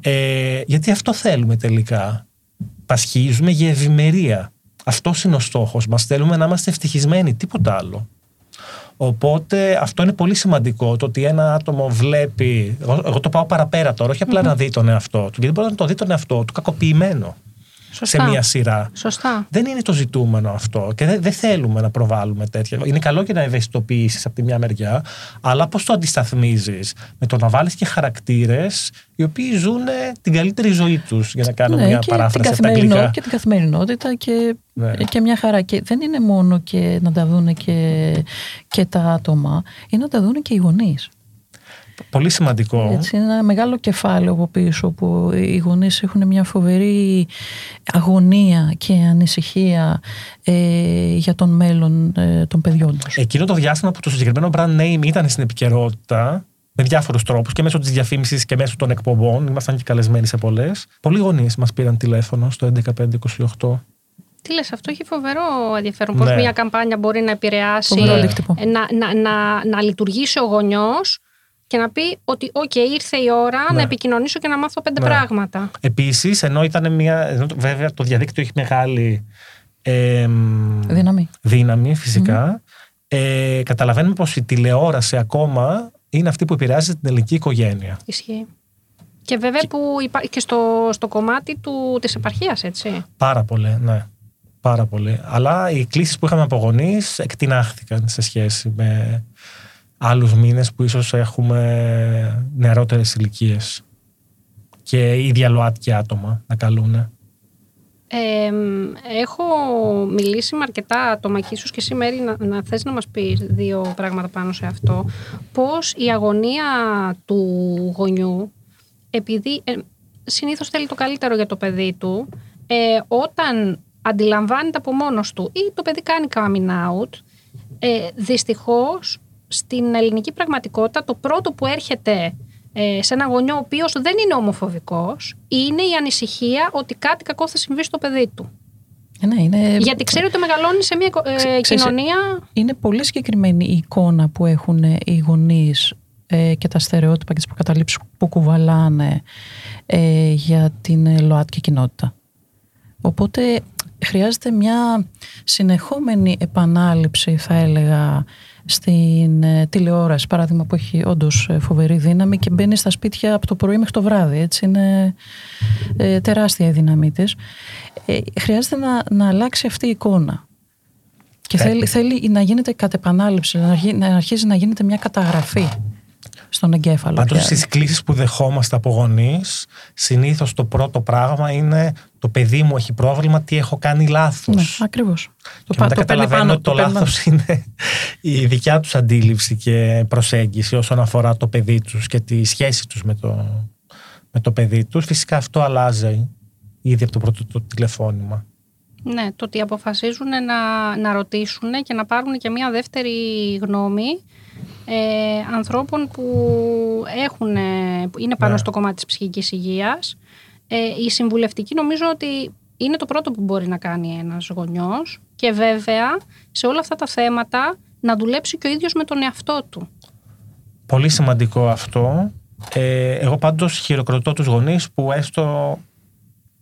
Ε, γιατί αυτό θέλουμε τελικά. Πασχίζουμε για ευημερία. Αυτός είναι ο στόχος μας. Θέλουμε να είμαστε ευτυχισμένοι, τίποτα άλλο. Οπότε αυτό είναι πολύ σημαντικό το ότι ένα άτομο βλέπει. Εγώ, το πάω παραπέρα τώρα, όχι να δει τον εαυτό του, γιατί μπορεί να το δει τον εαυτό του κακοποιημένο. Σε μία σειρά. Σωστά. Δεν είναι το ζητούμενο αυτό και δεν, θέλουμε να προβάλλουμε τέτοια. Είναι καλό και να ευαισθητοποιήσεις από τη μια μεριά, αλλά πώς το αντισταθμίζεις με το να βάλεις και χαρακτήρες οι οποίοι ζουν την καλύτερη ζωή τους, για να κάνω ναι, μια και παράφραση από τα αγγλικά. Και την καθημερινότητα και, ναι. και μια χαρά. Και δεν είναι μόνο και να τα δουν και, και τα άτομα, είναι να τα δουν και οι γονείς. Πολύ σημαντικό. Έτσι, είναι ένα μεγάλο κεφάλαιο από πίσω που οι γονείς έχουν μια φοβερή αγωνία και ανησυχία ε, για τον μέλλον ε, των παιδιών τους. Εκείνο το διάστημα που το συγκεκριμένο brand name ήταν στην επικαιρότητα, με διάφορους τρόπους και μέσω της διαφήμισης και μέσω των εκπομπών, ήμασταν και καλεσμένοι σε πολλές. Πολλοί γονείς μας πήραν τηλέφωνο στο 11528. Τι λες, αυτό έχει φοβερό ενδιαφέρον. Πώς Ναι. μια καμπάνια μπορεί να επηρεάσει, Φοβερό αντίκτυπο. ε, να, να, να, να λειτουργήσει ο γονιός και να πει ότι «ΟΚ, ήρθε η ώρα Ναι. να επικοινωνήσω και να μάθω πέντε Ναι. πράγματα». Επίσης, ενώ ήταν μια. Ενώ, το- βέβαια, το διαδίκτυο έχει μεγάλη εμ, Δύναμη. δύναμη, φυσικά. Ε, καταλαβαίνουμε πως η τηλεόραση ακόμα είναι αυτή που επηρεάζει την ελληνική οικογένεια. Ισχύει. Και βέβαια που υπάρχει και στο, στο κομμάτι του, της επαρχίας, έτσι. Πάρα πολύ, ναι. Πάρα πολύ. Αλλά οι κλήσει που είχαμε από γονείς εκτινάχθηκαν σε σχέση με άλλους μήνες που ίσως έχουμε νεαρότερες ηλικίες. Και ίδια ΛΟΑΤΚΙ άτομα να καλούνε. Ε, έχω μιλήσει με αρκετά άτομα και ίσως και εσύ Μέρη να, να θες να μας πεις δύο πράγματα πάνω σε αυτό. Πώς η αγωνία του γονιού, επειδή ε, συνήθως θέλει το καλύτερο για το παιδί του, ε, όταν αντιλαμβάνεται από μόνος του ή το παιδί κάνει coming out, ε, δυστυχώς στην ελληνική πραγματικότητα το πρώτο που έρχεται ε, σε ένα γονιό ο οποίος δεν είναι ομοφοβικός είναι η ανησυχία ότι κάτι κακό θα συμβεί στο παιδί του. Ε, ναι, είναι, Γιατί ξέρει ότι μεγαλώνει σε μια ε, Ξέ- ξέρεις, κοινωνία... είναι πολύ συγκεκριμένη η εικόνα που έχουν οι γονείς ε, και τα στερεότυπα και τις προκαταλήψεις που κουβαλάνε ε, για την ε, ΛΟΑΤΚΙ κοινότητα. Οπότε χρειάζεται μια συνεχόμενη επανάληψη θα έλεγα στην ε, τηλεόραση παράδειγμα που έχει όντως ε, φοβερή δύναμη και μπαίνει στα σπίτια από το πρωί μέχρι το βράδυ έτσι είναι ε, τεράστια η δύναμή της ε, χρειάζεται να, να αλλάξει αυτή η εικόνα και Πρέπει. θέλει, θέλει να γίνεται κατ' επανάληψη να, αρχι- να αρχίζει να γίνεται μια καταγραφή στον εγκέφαλο Πάντως πια. στις κλήσει που δεχόμαστε από γονείς, συνήθως το πρώτο πράγμα είναι το παιδί μου έχει πρόβλημα, τι έχω κάνει λάθος. ναι, ακριβώς Και μετά παίρνει καταλαβαίνουν πάνω, ότι το παίρνει πάνω. λάθο είναι η δικιά τους αντίληψη και προσέγγιση όσον αφορά το παιδί τους και τη σχέση τους με το, με το παιδί τους. Φυσικά αυτό αλλάζει ήδη από το πρώτο το τηλεφώνημα. Ναι, το ότι αποφασίζουν να, να ρωτήσουν και να πάρουν και μια δεύτερη γνώμη ε, ανθρώπων που έχουν, ε, που είναι πάνω Ναι. στο κομμάτι της ψυχικής υγείας. Ε, η συμβουλευτική νομίζω ότι είναι το πρώτο που μπορεί να κάνει ένας γονιός και βέβαια σε όλα αυτά τα θέματα να δουλέψει και ο ίδιος με τον εαυτό του. Πολύ σημαντικό αυτό. Ε, εγώ πάντως χειροκροτώ τους γονείς που έστω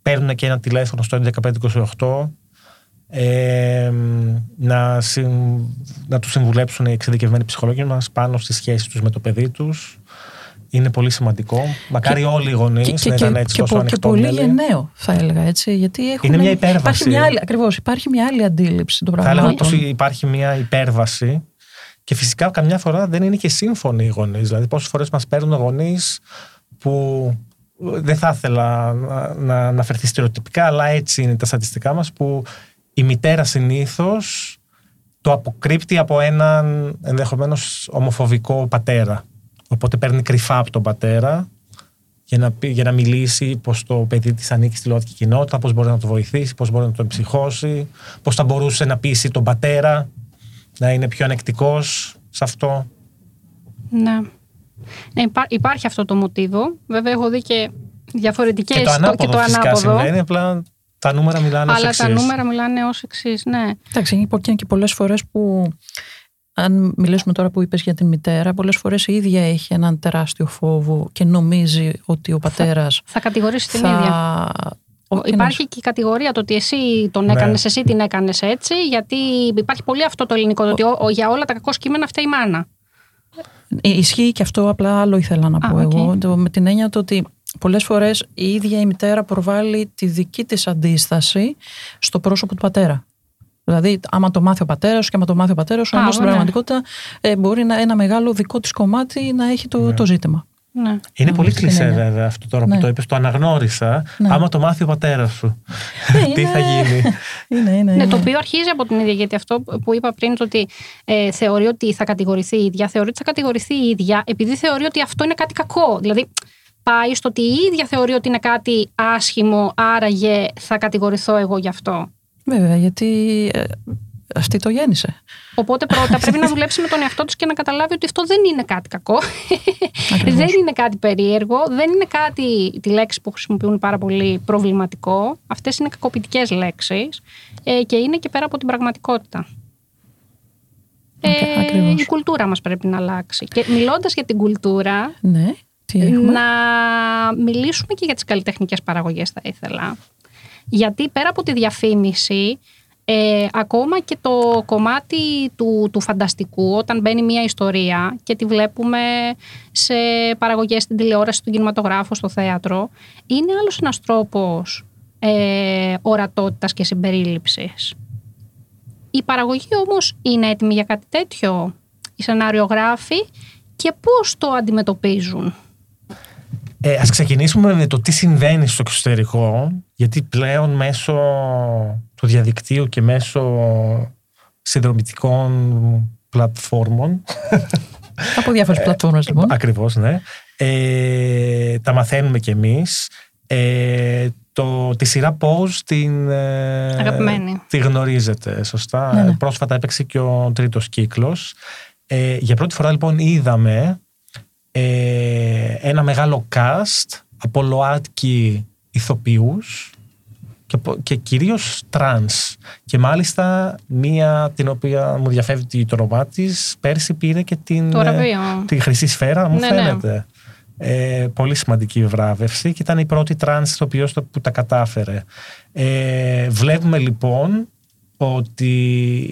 παίρνουν και ένα τηλέφωνο στο 11528 ε, να, συμ, να τους συμβουλέψουν οι εξειδικευμένοι ψυχολόγοι μας πάνω στις σχέσεις τους με το παιδί τους. Είναι πολύ σημαντικό. Μακάρι όλοι οι γονείς να ήταν έτσι και, τόσο πο- και πολύ ανοιχτόμυαλοι. γενναίο θα έλεγα έτσι γιατί έχουν, Είναι μια υπέρβαση. υπάρχει μια άλλη, ακριβώς, υπάρχει μια άλλη αντίληψη των Θα έλεγα πραγμάτων πως υπάρχει μια υπέρβαση και φυσικά καμιά φορά δεν είναι και σύμφωνοι οι γονείς. Δηλαδή πόσες φορές μας παίρνουν γονείς που δεν θα ήθελα να, να αναφερθεί στερεοτυπικά αλλά έτσι είναι τα στατιστικά μας που η μητέρα συνήθως το αποκρύπτει από έναν ενδεχομένως ομοφοβικό πατέρα. Οπότε παίρνει κρυφά από τον πατέρα για να, πει- για να μιλήσει πως το παιδί της ανήκει στη λογική κοινότητα, πώς μπορεί να το βοηθήσει, πώς μπορεί να τον ψυχώσει, πώς θα μπορούσε να πείσει τον πατέρα να είναι πιο ανεκτικός σε αυτό. Ναι. ναι υπά- υπάρχει αυτό το μοτίβο. Βέβαια έχω δει και διαφορετικές και το ανάποδο και το φυσικά ανάποδο. συμβαίνει, απλά τα νούμερα μιλάνε ως Αλλά τα εξής. νούμερα μιλάνε ως εξής, ναι. Εντάξει, είναι και- και πολλές φορές που αν μιλήσουμε τώρα που είπες για την μητέρα, πολλές φορές η ίδια έχει έναν τεράστιο φόβο και νομίζει ότι ο πατέρας Θα κατηγορήσει την θα... ίδια. Όχι, Υπάρχει και η κατηγορία το ότι εσύ τον Ναι. έκανες, εσύ την έκανες έτσι, γιατί υπάρχει πολύ αυτό το ελληνικό, το ότι ο- ο- για όλα τα κακό κείμενα φταίει η μάνα. Ε, Ισχύει και αυτό, απλά άλλο ήθελα να Α, πω οκ. εγώ. Το, με την έννοια το ότι πολλές φορές η ίδια η μητέρα προβάλλει τη δική της αντίσταση στο πρόσωπο του πατέρα. Δηλαδή, άμα το μάθει ο πατέρας σου και άμα το μάθει ο πατέρας σου, Α, όμως στην ναι. πραγματικότητα ε, μπορεί να, ένα μεγάλο δικό της κομμάτι να έχει το, Ναι. το ζήτημα. Ναι. Είναι πολύ στην κλεισέ έννοια. βέβαια αυτό τώρα Ναι. που το είπες, το αναγνώρισα. Ναι. Άμα το μάθει ο πατέρας σου, Ναι, (laughs) τι είναι- θα γίνει; Είναι, είναι, Ναι, είναι. το οποίο αρχίζει από την ίδια, γιατί αυτό που είπα πριν, το ότι ε, θεωρεί ότι θα κατηγορηθεί η ίδια, θεωρεί ότι θα κατηγορηθεί η ίδια, επειδή θεωρεί ότι αυτό είναι κάτι κακό. Δηλαδή, πάει στο ότι η ίδια θεωρεί ότι είναι κάτι άσχημο, άραγε θα κατηγορηθώ εγώ γι' αυτό. Βέβαια, γιατί ε, αυτή το γέννησε. Οπότε πρώτα πρέπει να (laughs) δουλέψει με τον εαυτό του και να καταλάβει ότι αυτό δεν είναι κάτι κακό. Ακριβώς. δεν είναι κάτι περίεργο. Δεν είναι κάτι, τη λέξη που χρησιμοποιούν πάρα πολύ, προβληματικό. Αυτές είναι κακοποιητικές λέξεις ε, και είναι και πέρα από την πραγματικότητα. Ε, Ακ- ακριβώς. η κουλτούρα μας πρέπει να αλλάξει. Και μιλώντας για την κουλτούρα, Ναι, τι έχουμε; να μιλήσουμε και για τις καλλιτεχνικές παραγωγές θα ήθελα. Γιατί πέρα από τη διαφήμιση, ε, ακόμα και το κομμάτι του, του φανταστικού, όταν μπαίνει μια ιστορία και τη βλέπουμε σε παραγωγές στην τηλεόραση, στον κινηματογράφο, στο θέατρο, είναι άλλος ένας τρόπος ε, ορατότητας και συμπερίληψης. Η παραγωγή όμως είναι έτοιμη για κάτι τέτοιο, οι σενάριογράφοι; Και πώς το αντιμετωπίζουν; Ε, ας ξεκινήσουμε με το τι συμβαίνει στο εξωτερικό, γιατί πλέον μέσω του διαδικτύου και μέσω συνδρομητικών πλατφόρμων, Από διάφορες πλατφόρμες λοιπόν. ακριβώς ναι, ε, τα μαθαίνουμε κι εμείς. Ε, το, τη σειρά Pose την, ε, Αγαπημένη. τη γνωρίζετε, σωστά; Ναι, ναι. Πρόσφατα έπαιξε και ο τρίτος κύκλος. Ε, για πρώτη φορά λοιπόν είδαμε ε, ένα μεγάλο cast από ΛΟΑΤΚΙ ηθοποιούς και, πο- και κυρίως τρανς. Και μάλιστα μία την οποία μου διαφεύγει το όνομά της, πέρσι πήρε και την, Το ε, βραβείο. τη χρυσή σφαίρα, μου Ναι, ναι. φαίνεται. Ε, πολύ σημαντική βράβευση και ήταν η πρώτη τρανς ηθοποιός που τα κατάφερε. Ε, βλέπουμε λοιπόν ότι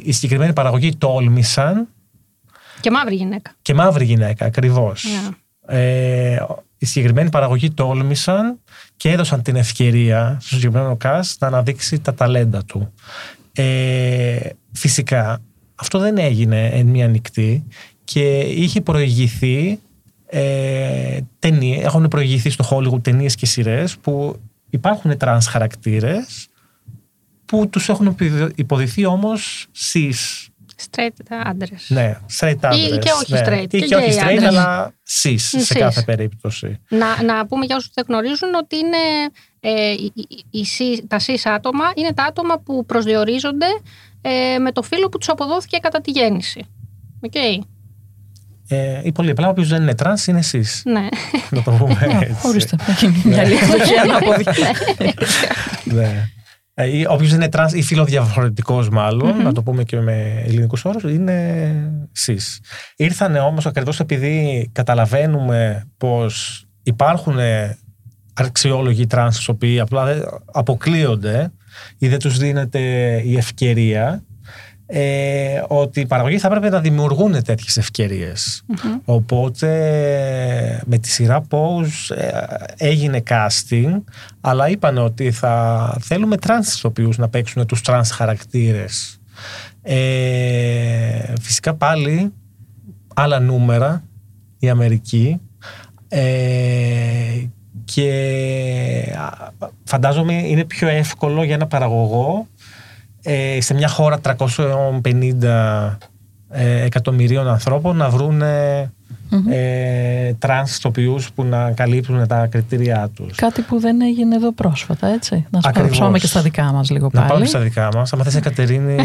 η συγκεκριμένη παραγωγή τόλμησαν Και μαύρη γυναίκα. και μαύρη γυναίκα ακριβώς. Ναι. Ε, η συγκεκριμένη παραγωγή τόλμησαν και έδωσαν την ευκαιρία στο συγκεκριμένο cast να αναδείξει τα ταλέντα του. Ε, φυσικά αυτό δεν έγινε εν μία νυχτή και είχε προηγηθεί ε, ταινίες, έχουν προηγηθεί στο Hollywood ταινίες και σειρές που υπάρχουν τρανς χαρακτήρες που τους έχουν υποδυ- υποδυθεί όμως cis Straight άντρες. ναι, straight άντρες. και όχι ναι. straight, Ή και και όχι gay straight, άντρες. αλλά cis σε Cis. κάθε περίπτωση. Να, να πούμε για όσους δεν γνωρίζουν ότι είναι, ε, οι- οι- οι cis- τα cis άτομα είναι τα άτομα που προσδιορίζονται ε, με το φύλο που τους αποδόθηκε κατά τη γέννηση. Οκ. Ε, ή πολύ απλά, όποιος δεν είναι trans είναι cis. Ναι. να το πούμε έτσι. Ορίστε, έχει μια άλλη εκδοχή ανάποδη. ναι. Ε, ή όποιος δεν είναι trans ή φυλοδιαφορετικός, μάλλον, να το πούμε και με ελληνικούς όρους, είναι cis. Ήρθανε όμως ακριβώς επειδή καταλαβαίνουμε πως υπάρχουν αξιόλογοι τρανς οι οποίοι απλά δεν- αποκλείονται ή δεν τους δίνεται η ευκαιρία ε, ότι οι παραγωγοί θα έπρεπε να δημιουργούν τέτοιες ευκαιρίες. Οπότε με τη σειρά Pose ε, έγινε casting αλλά είπαν ότι θα θέλουμε τρανς ηθοποιούς να παίξουν τους τρανς χαρακτήρες. Ε, φυσικά πάλι άλλα νούμερα η Αμερική ε, και α, φαντάζομαι είναι πιο εύκολο για ένα παραγωγό ε, σε μια χώρα 350 ε, εκατομμυρίων ανθρώπων να βρούνε ε, τρανς ηθοποιούς που να καλύπτουν τα κριτήριά τους. Κάτι που δεν έγινε εδώ πρόσφατα, έτσι. Να σου Ακριβώς. πάμε και στα δικά μας λίγο Να πάμε πάλι. στα δικά μας. Αν θες Εκατερίνη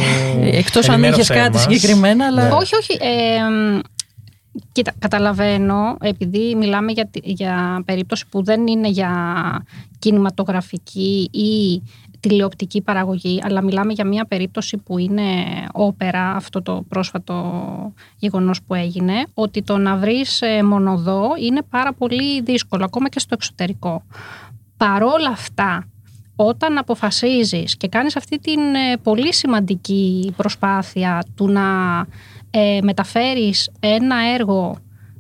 Εκτός αν ενημέρωσέ είχες κάτι μας. συγκεκριμένα, αλλά... Ναι. όχι, όχι. Ε, μ, κοίτα, καταλαβαίνω, επειδή μιλάμε για, τη- για περίπτωση που δεν είναι για κινηματογραφική ή τηλεοπτική παραγωγή, αλλά μιλάμε για μια περίπτωση που είναι όπερα, αυτό το πρόσφατο γεγονός που έγινε, ότι το να βρεις ε, μονοδό είναι πάρα πολύ δύσκολο, ακόμα και στο εξωτερικό. Παρόλα αυτά, όταν αποφασίζεις και κάνεις αυτή την ε, πολύ σημαντική προσπάθεια του να ε, μεταφέρεις ένα έργο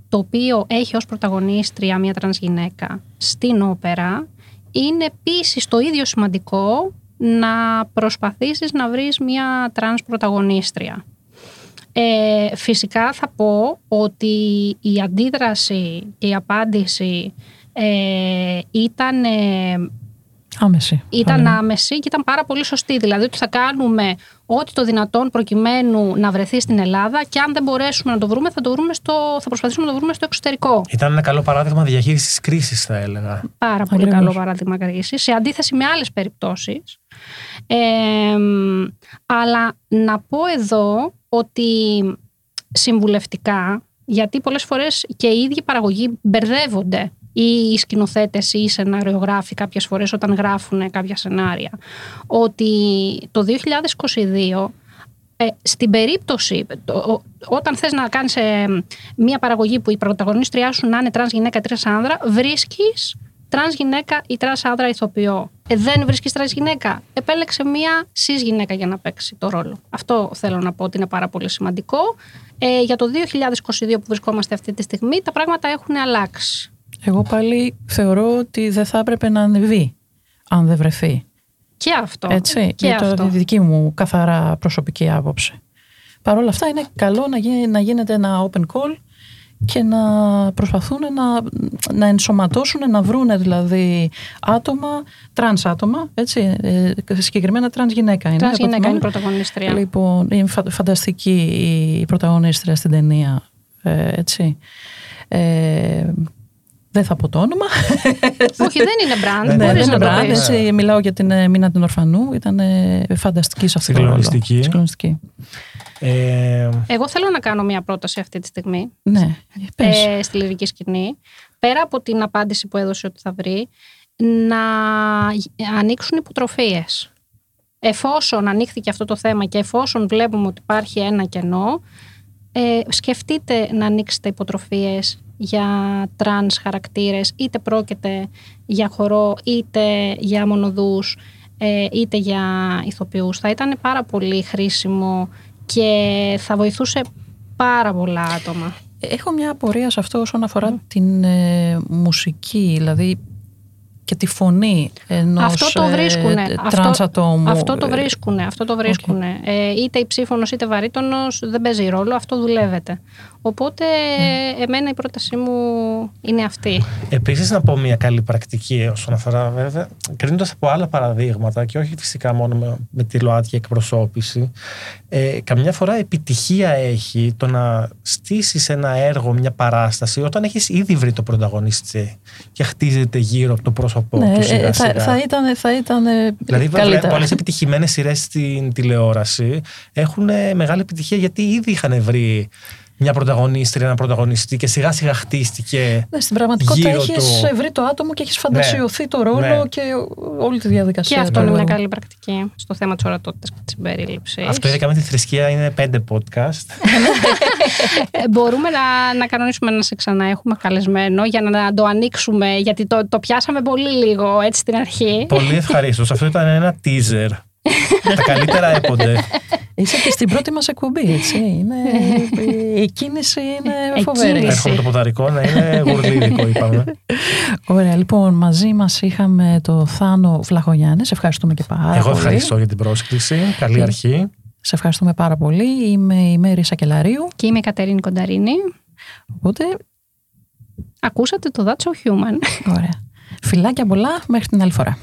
το οποίο έχει ως πρωταγωνίστρια μια τρανς γυναίκα στην όπερα, είναι επίσης το ίδιο σημαντικό να προσπαθήσεις να βρεις μια τρανς πρωταγωνίστρια. Ε, φυσικά θα πω ότι η αντίδραση και η απάντηση ε, ήταν ε, Άμεση. ήταν Ωραία. άμεση και ήταν πάρα πολύ σωστή. Δηλαδή ότι θα κάνουμε ό,τι το δυνατόν προκειμένου να βρεθεί στην Ελλάδα και αν δεν μπορέσουμε να το βρούμε θα, το βρούμε στο, θα προσπαθήσουμε να το βρούμε στο εξωτερικό. Ήταν ένα καλό παράδειγμα διαχείρισης κρίσης, θα έλεγα. Πάρα πολύ Ακριβώς. καλό παράδειγμα κρίσης, σε αντίθεση με άλλες περιπτώσεις. Ε, αλλά να πω εδώ ότι συμβουλευτικά, γιατί πολλές φορές και οι ίδιοι παραγωγοί μπερδεύονται ή οι σκηνοθέτες ή οι σεναριογράφοι κάποιες φορές όταν γράφουν κάποια σενάρια, ότι το 2022 ε, στην περίπτωση, το- ο- όταν θες να κάνεις ε, μια παραγωγή που η πρωταγωνίστριά σου να είναι τρανς γυναίκα ή τρανς άνδρα, βρίσκεις τρανς γυναίκα ή τρανς άνδρα ηθοποιό. Ε, δεν βρίσκεις τρανς γυναίκα, επέλεξε μια cis γυναίκα για να παίξει το ρόλο. Αυτό θέλω να πω ότι είναι πάρα πολύ σημαντικό. Ε, για το 2022 που βρισκόμαστε αυτή τη στιγμή, τα πράγματα έχουν αλλάξει. Εγώ πάλι θεωρώ ότι δεν θα έπρεπε να ανεβεί αν δεν βρεθεί. Και αυτό. Έτσι, και για το, αυτό. τη δική μου καθαρά προσωπική άποψη. Παρ' όλα αυτά είναι καλό να, γίνει, να γίνεται ένα open call και να προσπαθούν να, να ενσωματώσουν, να βρούνε δηλαδή άτομα, τρανς άτομα, έτσι, ε, συγκεκριμένα τρανς γυναίκα είναι. Τρανς από γυναίκα είναι η θυμάμαι. πρωταγωνίστρια. Λοιπόν, είναι φα- φανταστική η πρωταγωνίστρια στην ταινία, ε, έτσι. Ε, δεν θα πω το όνομα. Όχι, δεν είναι brand. Ναι, (laughs) Ναι, μπορείς δεν να είναι το brand, πεις. έτσι, μιλάω για την ε, Μίνα την Ορφανού. Ήταν ε, φανταστική σε αυτό το ρόλο. Συγκλονιστική. Συγκλονιστική. Ε, Εγώ θέλω να κάνω μια πρόταση αυτή τη στιγμή. Ναι, πες. ε, στη λυρική σκηνή, πέρα από την απάντηση που έδωσε ότι θα βρει, να ανοίξουν υποτροφίες. Εφόσον ανοίχθηκε αυτό το θέμα και εφόσον βλέπουμε ότι υπάρχει ένα κενό, ε, σκεφτείτε να ανοίξετε υποτροφίες για τρανς χαρακτήρες, είτε πρόκειται για χορό, είτε για μονωδούς, ε, είτε για ηθοποιούς. Θα ήταν πάρα πολύ χρήσιμο και θα βοηθούσε πάρα πολλά άτομα. Έχω μια απορία σε αυτό όσον αφορά την ε, μουσική, δηλαδή και τη φωνή ενός Αυτό το βρίσκουνε. ε, Αυτό- τρανς ατόμου. Αυτό το βρίσκουνε. Αυτό το βρίσκουνε. Ε, είτε υψήφωνος είτε βαρύτονος δεν παίζει ρόλο. Αυτό δουλεύεται. Οπότε εμένα η πρότασή μου είναι αυτή. Επίσης, να πω μια καλή πρακτική όσον αφορά βέβαια, κρίνοντας από άλλα παραδείγματα και όχι φυσικά μόνο με, με τη ΛΟΑΤΚΙ εκπροσώπηση, ε, καμιά φορά επιτυχία έχει το να στήσεις ένα έργο, μια παράσταση, όταν έχεις ήδη βρει το πρωταγωνιστή και χτίζεται γύρω από το πρόσωπό Ναι, του ε, σιγά θα, σιγά. θα ήταν, θα ήταν ε, Δηλαδή, καλύτερα. πολλές επιτυχημένες σειρές στην τηλεόραση έχουν ε, μεγάλη επιτυχία γιατί ήδη είχαν βρει μια πρωταγωνίστρια, ένα πρωταγωνιστή και σιγά σιγά χτίστηκε. Ναι, στην πραγματικότητα γύρω έχεις του. βρει το άτομο και έχεις φαντασιωθεί το ρόλο Ναι. και όλη τη διαδικασία. Και αυτό του είναι μια έργου. καλή πρακτική στο θέμα της ορατότητας και της συμπερίληψης. Αυτό ειδικά με τη θρησκεία είναι πέντε podcast. Ε, μπορούμε να, να κανονίσουμε να σε ξανά έχουμε καλεσμένο για να το ανοίξουμε, γιατί το, το πιάσαμε πολύ λίγο έτσι στην αρχή. Πολύ ευχαρίστως. Αυτό ήταν ένα teaser. Τα καλύτερα έπονται. Είσαι και στην πρώτη μας εκπομπή, έτσι. Είναι, η κίνηση είναι φοβερή. Εκκίνηση. Έρχομαι το ποδαρικό να είναι γουρλίδικο, είπαμε. Ωραία, λοιπόν, μαζί μας είχαμε το Θάνο Βλαχογιάννης. Σε ευχαριστούμε και πάρα Εγώ πολύ. ευχαριστώ για την πρόσκληση. Καλή Ε, αρχή. Σε ευχαριστούμε πάρα πολύ. Είμαι η Μέρη Σακελαρίου. Και είμαι η Κατερίνη Κονταρίνη. Οπότε, Ακούσατε το That's So Human. ωραία. Φιλάκια πολλά μέχρι την άλλη φορά.